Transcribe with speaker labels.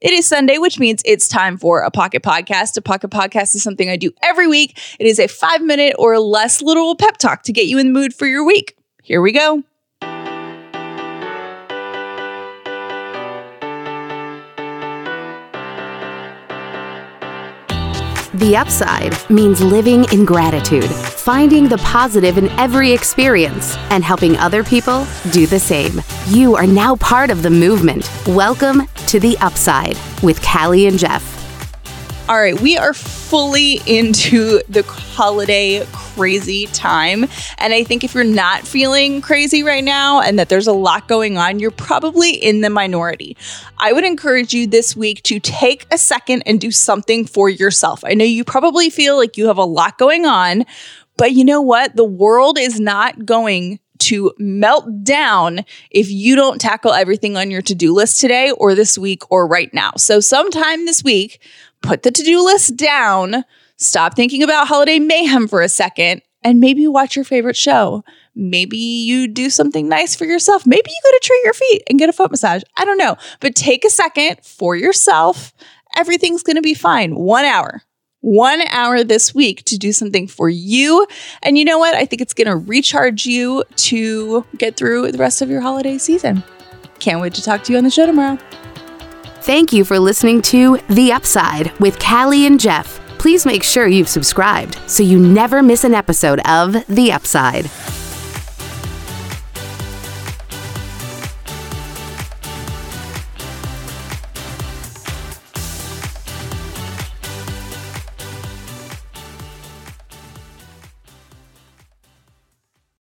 Speaker 1: It is Sunday, which means it's time for a pocket podcast. A pocket podcast is something I do every week. It is a five minute or less little pep talk to get you in the mood for your week. Here we go.
Speaker 2: The upside means living in gratitude, finding the positive in every experience, and helping other people do the same. You are now part of the movement. Welcome to The Upside with Callie and Jeff.
Speaker 1: All right, we are fully into the holiday crazy time. And I think if you're not feeling crazy right now and that there's a lot going on, you're probably in the minority. I would encourage you this week to take a second and do something for yourself. I know you probably feel like you have a lot going on, but you know what? The world is not going to melt down if you don't tackle everything on your to do list today or this week or right now. So, sometime this week, put the to do list down, stop thinking about holiday mayhem for a second, and maybe watch your favorite show. Maybe you do something nice for yourself. Maybe you go to treat your feet and get a foot massage. I don't know. But take a second for yourself. Everything's going to be fine. One hour. One hour this week to do something for you. And you know what? I think it's going to recharge you to get through the rest of your holiday season. Can't wait to talk to you on the show tomorrow.
Speaker 2: Thank you for listening to The Upside with Callie and Jeff. Please make sure you've subscribed so you never miss an episode of The Upside.